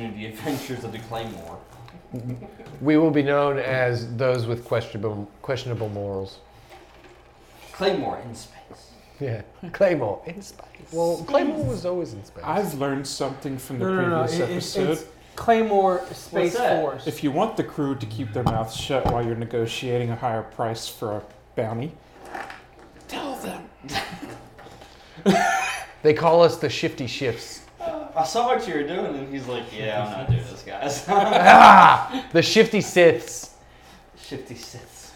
as we the adventures of the Claymore. We will be known as those with questionable questionable morals. Claymore in space. Yeah, Claymore in space. Well, Claymore was always in space. I've learned something from the No, no, no. previous it- it's, episode. it's Claymore Space that? Force. If you want the crew to keep their mouths shut while you're negotiating a higher price for a bounty, tell them. They call us the shifty shifts. I saw what you were doing, and he's like, "Yeah, I'm not doing this, guys." ah, the shifty Siths. Shifty Siths.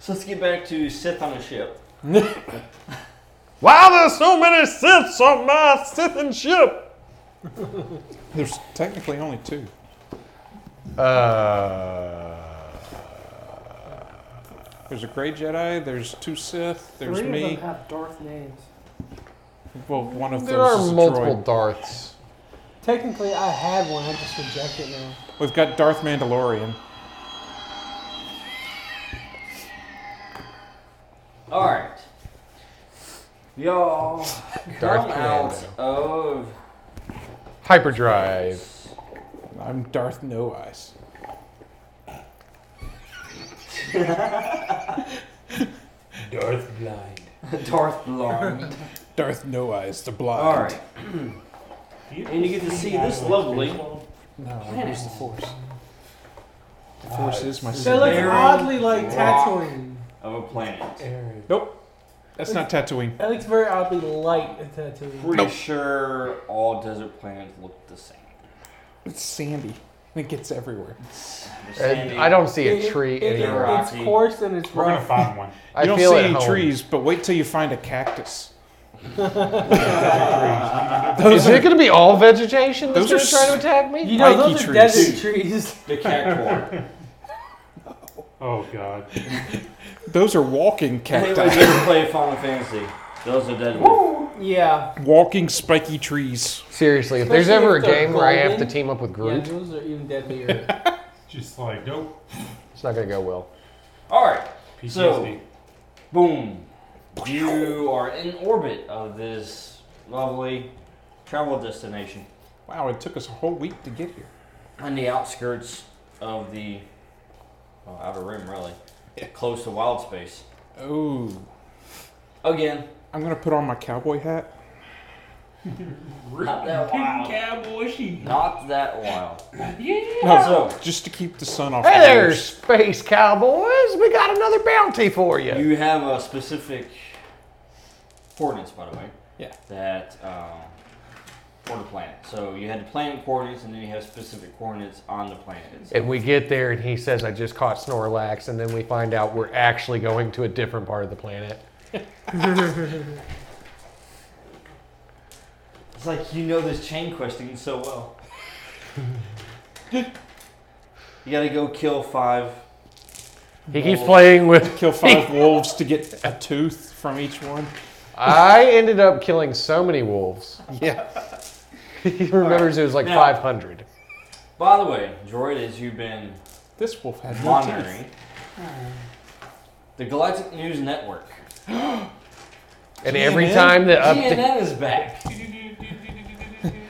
So let's get back to Sith on a ship. Wow, there's so many Siths on my Sithin ship. There's technically only two. Uh, There's a gray Jedi. There's two Sith. There's Three me. of them have Darth names. Well, one of there those are is multiple droid. Darths. Technically, I had one. I just reject it now. We've got Darth Mandalorian. All right, y'all Darth come out of Hyperdrive. I'm Darth No Eyes. Darth Blind. Darth Blonde. Darth No Eyes, the blind. All right, and you get to see this lovely. No, I use the Force. The uh, Force is my So it looks Very oddly like rock. Tatooine. of a planet. Aaron. Nope. That's not Tatooine. That looks very oddly light a Tatooine. Pretty sure all desert planets look the same. It's sandy. And it gets everywhere. And. I don't see a tree it- it- anywhere. rock. It's coarse and it's rough. We're gonna rough. find one. I you don't feel see at any home. trees, but wait till you find a cactus. Is it going to be all vegetation that's Those going to try to attack me? You know, Spiky those are trees. desert trees. the cactuar. Oh god. Those are walking Anyways, cacti. you ever play Final Fantasy? Those are deadly. Yeah. walking spiky trees. Seriously, if there's Especially ever a if they're game where I have to golden. team up with Yeah, Groot, those are even deadlier. Just like nope. it's not going to go well. All right, PTSD. So- boom. You are in orbit of this lovely travel destination Wow, it took us a whole week to get here. on the outskirts of the well, outer rim, really, close to wild space. Oh, Again, I'm gonna put on my cowboy hat. Not that wild. Cowboy sheep. Not that wild. No, So just to keep the sun off. Hey the there, ears. Space Cowboys! We got another bounty for you. you have a specific coordinates, by the way. Yeah. That um, for the planet. So you had the planet coordinates, and then you have specific coordinates on the planet. itself. And we get there, and he says, I just caught Snorlax, and then we find out we're actually going to a different part of the planet. It's like you know this chain questing so well. you gotta go kill five. He keeps playing with. Kill five wolves to get a tooth from each one. I ended up killing so many wolves. Yeah. he remembers it was like Now- 500. By the way, droid, as you've been This wolf had no monitoring, teeth. the Galactic News Network. And every GNN? time the update, CNN is back.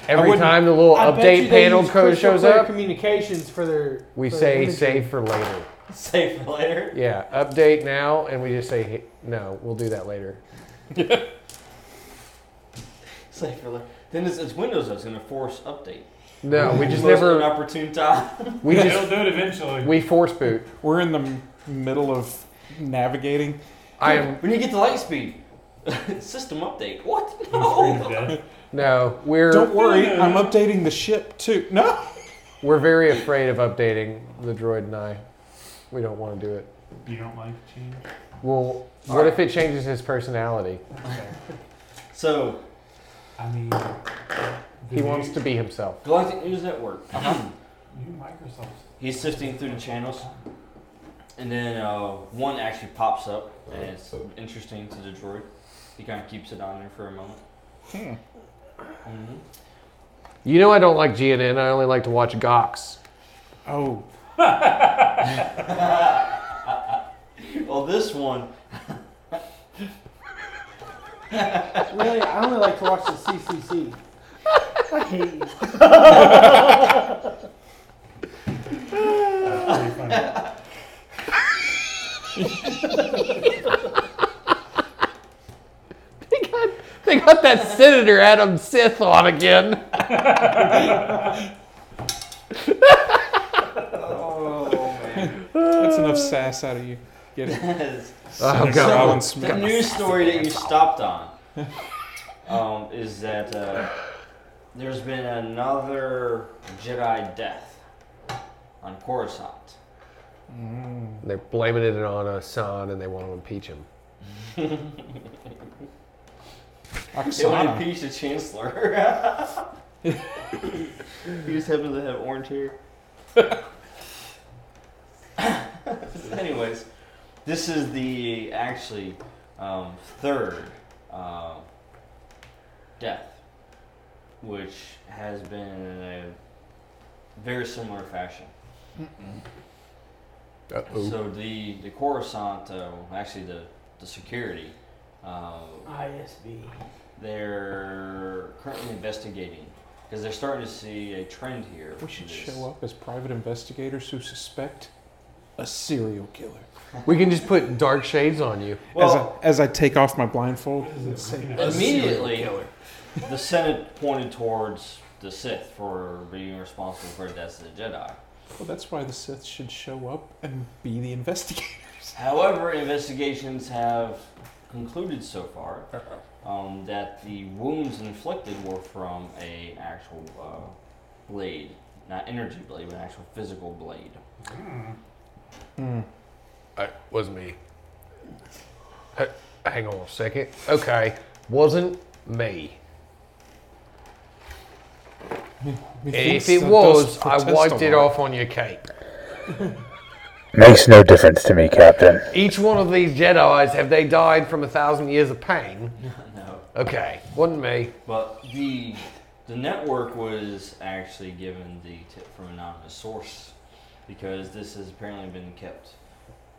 Every time the little I bet you update they panel use code crystal shows clear up, communications for their. we for say imagery. save for later. Save for later. Yeah, update now, and we just say "Hey, no. We'll do that later. Save for later. Then it's, it's Windows that's gonna force update. No, we just Most never. inopportune time. We They'll just do it eventually. we force boot. We're in the m- middle of navigating. I am When you get to light speed, system update. What? No. To death. no. We're Don't worry, I'm updating the ship too. No. we're very afraid of updating the droid and I. We don't want to do it. You don't like change? Well, what if it changes his personality? Okay. So, I mean, He wants to be himself. Galactic News Network. New Microsoft. He's sifting through the channels, and then uh, one actually pops up, and it's interesting to the droid. He kind of keeps it on there for a moment. Hmm. hmm You know I don't like GNN. I only like to watch Gox. Oh, Well, this one Really, I only like to watch the CCC. I hate you. That's pretty funny. They got, that Senator Adam Sith on again. Oh man. That's enough sass out of you. Get it? Oh, Senator God. Alan The news story that you stopped on um, is that uh, there's been another Jedi death on Coruscant. They're blaming it on a son and they want to impeach him. They want to Oksana. impeach the Chancellor. he just happens to have orange hair. Anyways, this is the actually um, third uh, death, which has been in a very similar fashion. Uh-oh. So the the Coruscant, uh, actually the the security, uh, ISB. they're currently investigating because they're starting to see a trend here. We should show up as private investigators who suspect a serial killer. We can just put dark shades on you. Well, as, I, as I take off my blindfold and say, immediately the Senate pointed towards the Sith for being responsible for the deaths of the Jedi. Well, that's why the Sith should show up and be the investigators. However, investigations have concluded so far um, that the wounds inflicted were from a actual uh, blade, not energy blade, but an actual physical blade. Hmm. It was me. H- hang on a second. Okay, wasn't me. Methinks If it was, I wiped it off on your cake. Makes no difference to me, Captain. Each one of these Jedi's, have they died from a thousand years of pain? no. Okay, wasn't me. But the the network was actually given the tip from an anonymous source because this has apparently been kept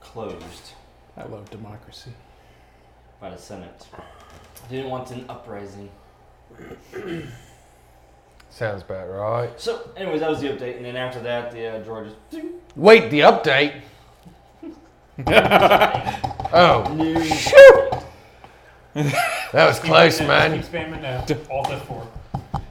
closed I love democracy. by the Senate. Didn't want an uprising. Sounds about right. So, anyways, that was the update, and then after that, the uh, George just Wait, the update. oh, news. that was close, man. Keep spamming now. Alt F4.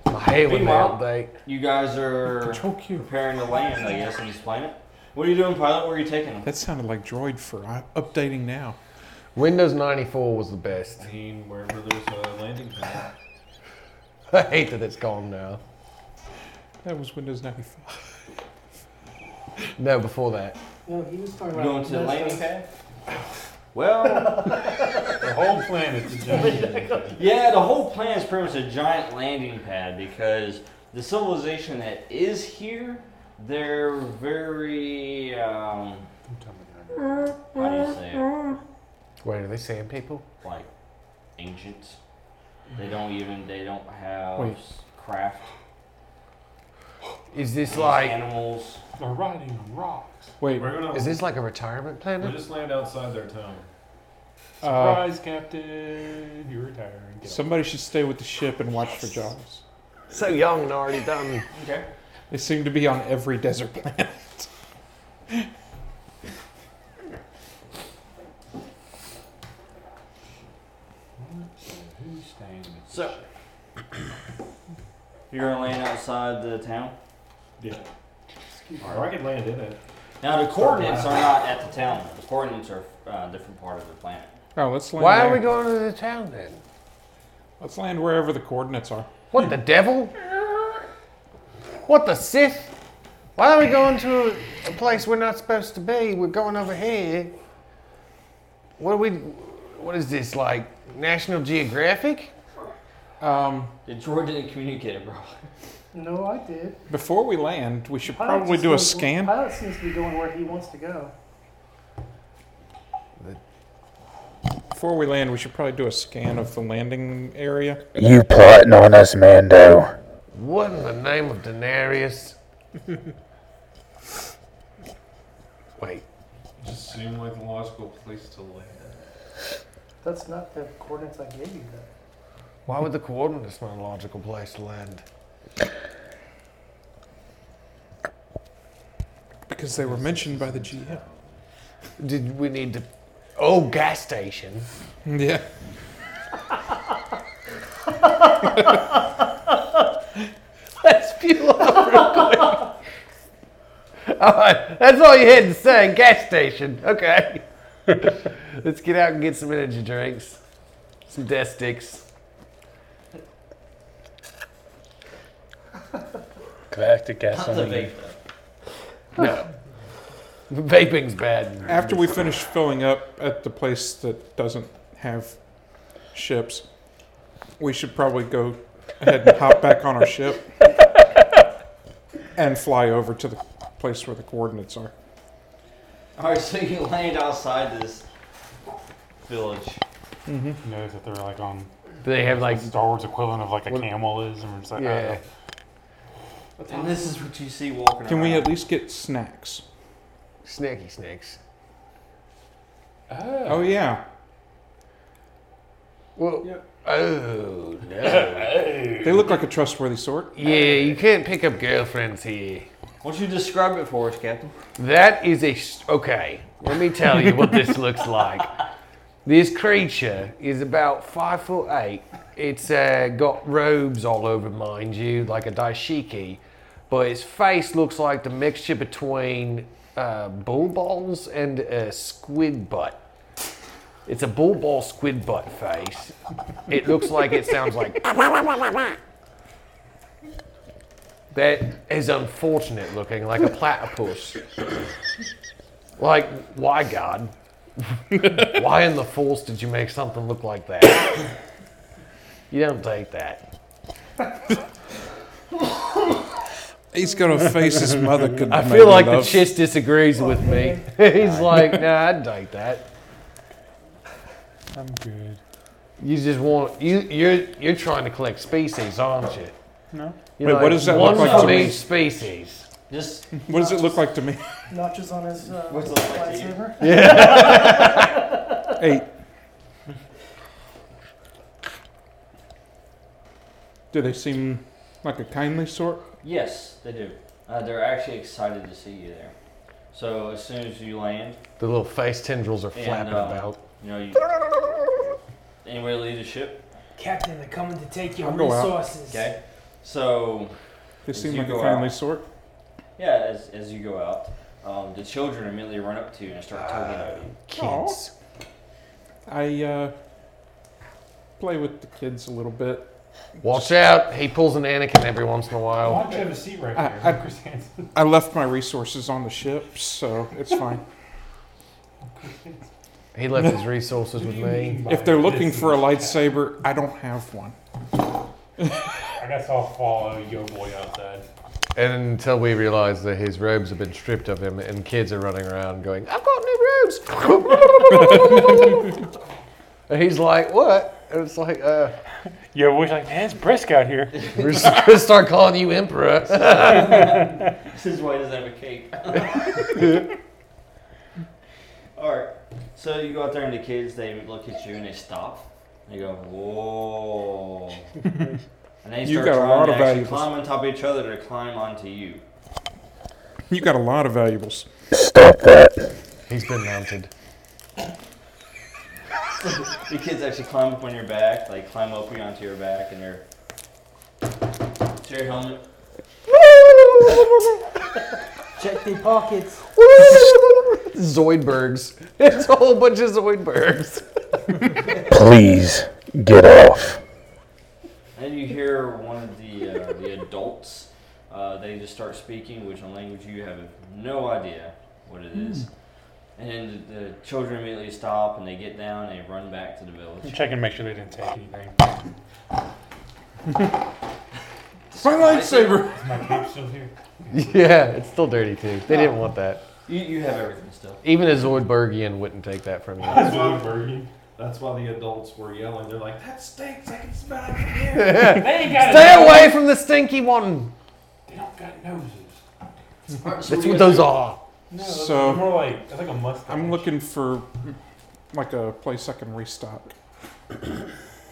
I hate when they Meanwhile- update. You guys are Control Q. preparing to land, I guess, on this planet. What are you doing, pilot? Where are you taking them? That sounded like Droid for uh, updating now. Windows 94 was the best. I mean, wherever there's a landing pad. I hate that it's gone now. That was Windows 95. No, before that. No, he was talking You about going to the messed landing pad? Well, The whole planet's a giant. yeah, the whole plan is pretty much a giant landing pad because the civilization that is here, they're very, um, how do you say it? Wait, are they sand people? Like, ancient. They don't even, they don't have Wait. craft. Is this These like animals? They're riding rocks. Wait, We're gonna. is this like a retirement planet? we planet? just land outside their town. uh, Surprise, Captain. You're retiring. Get off. somebody should stay with the ship and watch for Jawas. So young and already done. Okay. They seem to be on every desert planet. Who's staying? in the So, you're gonna land outside the town? Yeah. Or I could land in it. Now, the coordinates are not at the town. The coordinates are uh, a different part of the planet. Oh, let's land. Why are there. we going to the town then? Let's land wherever the coordinates are. What the devil? What the Sith? Why are we going to a, a place we're not supposed to be? We're going over here. What are we? What is this like? National Geographic? Um, The droid didn't communicate it, bro. No, I did. before we land, we should Pilot probably do a goes- scan. Pilot seems to be going where he wants to go. Before we land, we should probably do a scan of the landing area. You plotting on us, Mando. What in the name of Daenerys? Wait, It Just seemed like the logical place to land. That's not the coordinates I gave you. Though. Why would the coordinates not a logical place to land? Because they were mentioned by the GM. Did we need to? Oh, gas station. Yeah. Let's fuel up real quick. All right, that's all you had to say. Gas station. Okay. Let's get out and get some energy drinks, some death sticks. Galactic Not the gasoline. vape. No, vaping's bad. After we finish filling up at the place that doesn't have ships, we should probably go ahead and hop back on our ship and fly over to the place where the coordinates are. All right, so you land outside this village. Mm-hmm. You notice that they're like on they have like Star Wars equivalent of like a What- camel is, and we're just like, yeah. And this is what you see walking around. Can around. we at least get snacks? snacky snakes. Oh. oh yeah, Well, Yep. oh no. they look like a trustworthy sort. Yeah, you can't pick up girlfriends here. Why don't you describe it for us, Captain? That is a s- okay. Let me tell you what this looks like. This creature is about five foot eight. It's uh, got robes all over, mind you, like a dashiki, but its face looks like the mixture between uh, bull balls and a squid butt. It's a bull ball squid butt face. It looks like it sounds like. That is unfortunate looking, like a platypus. Like, why, God? Why in the force did you make something look like that? you don't take that. He's got a face his mother could. I feel like the love. chiss disagrees with me. He's like, nah, I'd take that. I'm good. You just want you you're you're trying to collect species, aren't you? No. You're Wait, what does that look like to me? species. Just What does it look like to me? Notches on his uh, What's it look like to you? lightsaber. Eight. Do they seem like a kindly sort? yes, they do. Uh, they're actually excited to see you there. So as soon as you land, The little face tendrils are And, flapping um, about. you know you. Anybody lead the ship? Captain, they're coming to take your I'll go out. resources. Okay. So They As seem you like a go kindly out. sort. yeah, as, as you go out, um, the children immediately run up to you and start tugging at you. Kids. I uh, play with the kids a little bit. Watch out! He pulls an Anakin every once in a Why while. don't you have a seat right I- there? I- Chris Hansen. I left my resources on the ship, so it's fine. He left his resources with me. if they're looking for a lightsaber, I don't have one. I guess I'll follow your Boy outside. And until we realize that his robes have been stripped of him, and kids are running around going, "I've got new robes." and he's like, "What?" And it's like, uh, Yo Boy's like, man, it's brisk out here. "We're just gonna start calling you Emperor." This is why he doesn't have a cape. Alright. So you go out there and the kids, they look at you and they stop. They go, whoa. And they You start got a lot to of actually valuables. climb on top of each other to climb onto you. You got a lot of valuables. Stop that. he's been mounted. The kids actually climb up on your back, like climb up onto your back and they're to your helmet. Check the pockets. Zoidbergs. It's a whole bunch of Zoidbergs. Please get off. And you hear one of the uh, the adults. Uh, they just start speaking, which on language you have no idea what it is. And the, the children immediately stop and they get down and they run back to the I'm village. checking to make sure they didn't take anything. My lightsaber! Is my cape still here? yeah, it's still dirty too. They didn't want that. You, you have everything still. Even a Zoidbergian wouldn't take that from you. That's why, that's why the adults were yelling. They're like, that stinks. I can smell it from here. They ain't got Stay away from the stinky one. They don't got noses. Alright, so That's what those are. No, So- it's more like it's like a mustache. I'm looking for like a place I can restock.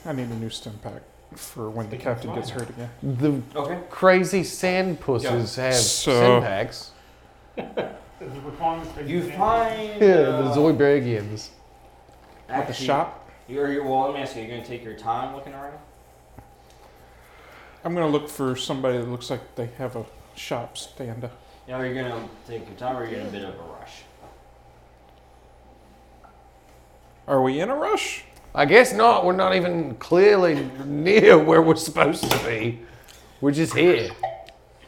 I need a new stim pack for when the captain gets hurt again. The Okay. crazy sand pusses have So- syntax. You find Yeah, uh, the Zoidbergians. At the actually- shop, You're, you're, well, let me ask you. You're gonna take your time looking around. I'm gonna look for somebody that looks like they have a shop stand up. You know, you're gonna take your time, or you're in a bit of a rush. Are we in a rush? I guess not. We're not even clearly near where we're supposed to be. We're just here.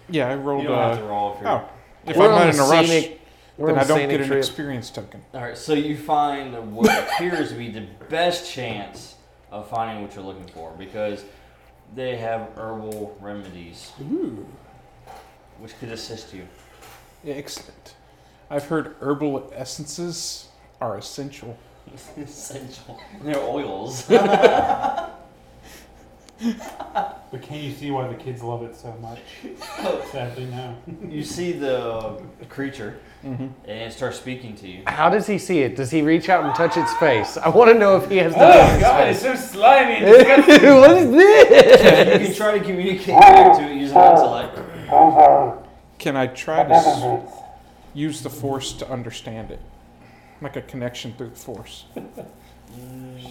Yeah, I rolled. You don't have to Uh, roll if you're. oh, if we're I'm on not a in a rush, scenic. We're then on I a don't scenic get an trip. experience token. All right, so you find what appears to be the best chance of finding what you're looking for because they have herbal remedies Ooh, which could assist you. excellent. I've heard herbal essences are essential. Essential. They're oils. But can you see why the kids love it so much? Sadly, no. you see the creature Mm-hmm. and it starts speaking to you. How does he see it? Does he reach out and touch its face? I want to know if he has. Oh god, it's so slimy and what is this? You can try to communicate back to it using intellect. Can I try to s- use the force to understand it? Like a connection through the force.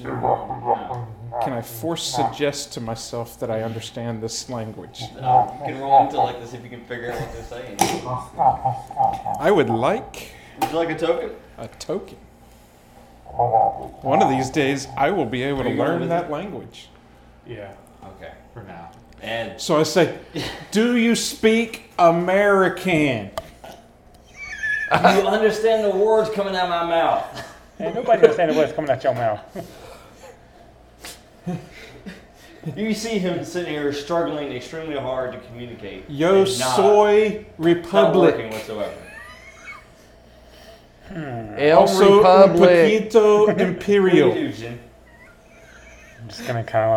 No. Can I force suggest to myself that I understand this language? No. You can roll intellect to see if you can figure out what they're saying. I would like Would you like a token? a token. One of these days, I will be able Are to you gonna learn that language. Yeah, Okay. for now. And So I say, Do you speak American? you understand the words coming out of my mouth. Ain't nobody understanding what's coming out your mouth. You see him sitting here struggling extremely hard to communicate. Yo and not- soy Not working Republic. whatsoever. Hmm. El Also, un poquito What do you imperial. I'm just gonna kind of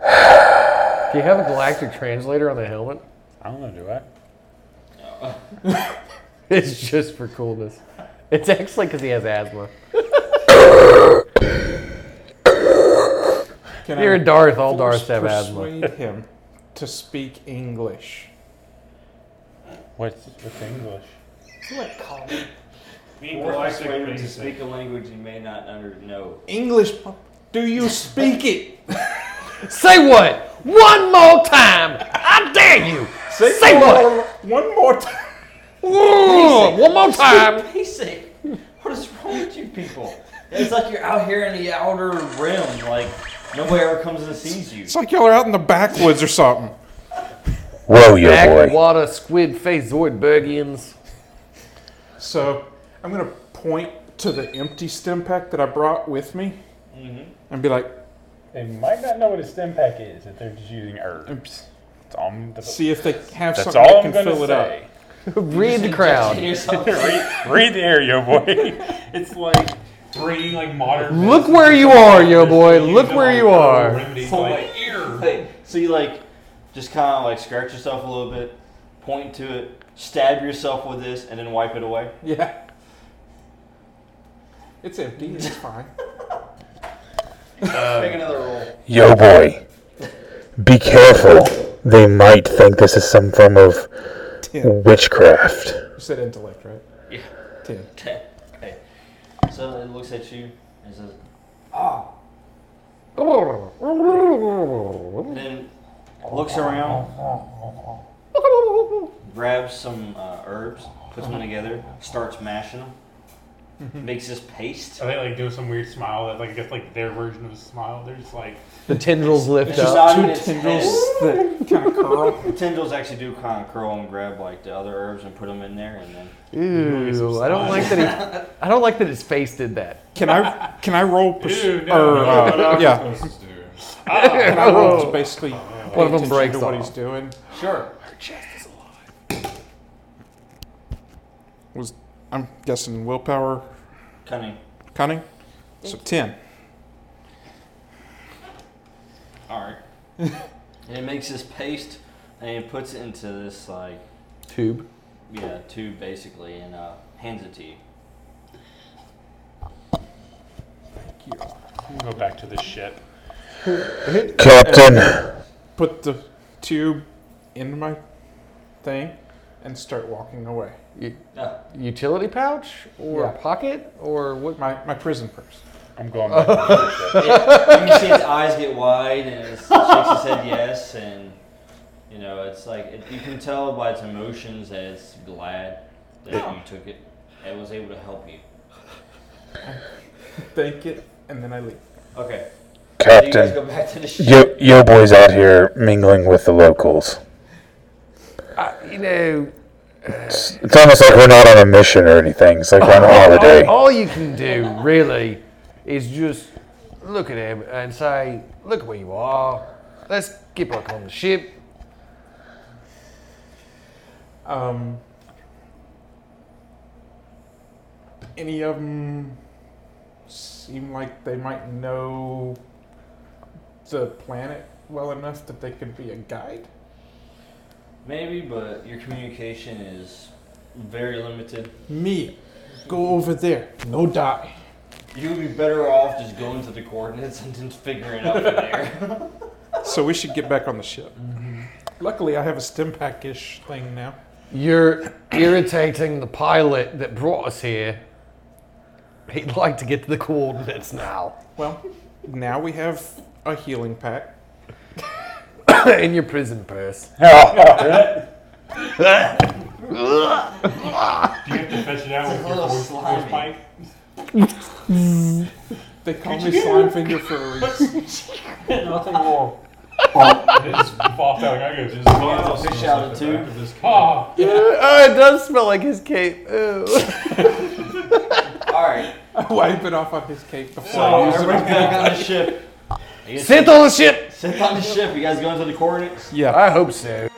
like, Do you have a galactic translator on the helmet? I don't know, do I? It's just for coolness. It's actually because he has asthma. Can You're I a Darth. All force Darths have asthma. persuade him to speak English? What's, what's English? Force persuade him to speak a language you may not under know. English. Do you speak it? Say what? One more time. I dare you. Say what? One more time. Ooh, one more time. Basic. What is wrong with you people? It's like you're out here in the outer rim, like nobody ever comes and sees you. It's like y'all are out in the backwoods or something. Whoa, yo, boy. Backwater squid face Zoidbergians. So I'm gonna point to the empty stim pack that I brought with me Mm-hmm. and be like, They might not know what a stim pack is if they're just using herbs. That's all I'm, that's, see if they have that's something all that I'm can gonna fill it up. say. Read the crowd. read, read the air, yo boy. It's like bringing like modern. Look where you are, yo boy. Look where you are. remedies, So, like, Hey, so you like just kind of like scratch yourself a little bit, point to it, stab yourself with this, and then wipe it away. Yeah. It's empty. It's fine. Make another roll. Yo, boy. Be careful. They might think this is some form of Ten. witchcraft. You said intellect, right? Yeah. Ten. Okay. okay. So it looks at you and says, "Ah." And then looks around, grabs some uh, herbs, puts them together, starts mashing them, makes this paste. Are they like doing some weird smile that like I guess like their version of a smile? They're just like The tendrils lift It's just up. not in Two its tendrils that kind of curl. The tendrils actually do kind of curl and grab like the other herbs and put them in there, and then Ooh, I don't like that he. I don't like that his face did that. Can I can I roll pers- Ew, or no, uh, no, no, yeah? Can I roll to basically pay One of them attention breaks to what off. he's doing? sure. Was I'm guessing willpower, Cunning. cunning. So ten. All right. and it makes this paste, and it puts it into this like Tube. yeah tube basically, and uh, hands it to you. We'll go back to the ship. Captain, Put the tube in my thing and start walking away. No. Utility pouch or Yeah. pocket or what? My, my prison purse. I'm going back to. Yeah, you can see its eyes get wide and it shakes its head yes, and you know it's like it, you can tell by its emotions that it's glad that you took it and was able to help you. Thank it, and then I leave. Okay, so you guys Captain, go back to the ship. yo, yo boys out here mingling with the locals. You know, It's, it's almost like we're not on a mission or anything. It's like we're on a holiday. all, all you can do really is just look at him and say, "Look where you are. Let's get back on the ship." Um, any of them seem like they might know the planet well enough that they could be a guide? Maybe, but your communication is very limited. Me, go over there. No die. You would be better off just going to the coordinates and then figuring it out from there. So we should get back on the ship. Mm-hmm. Luckily, I have a stim pack-ish thing now. You're irritating the pilot that brought us here. He'd like to get to the coordinates now. Well, now we have a healing pack. In your prison purse. Do you have to fetch it out with a your little voice, slimy. pipe? They call me Slime Finger for a reason. Nothing more. it just out. I go just I'll fish out a tube. Ah, Oh, it does smell like his cape. Ew. All right, I wipe it off on his cape before so I use everybody it. back on the ship. You Sit on the ship. Sit on the ship. You guys going to the coordinates? Yeah. I hope so.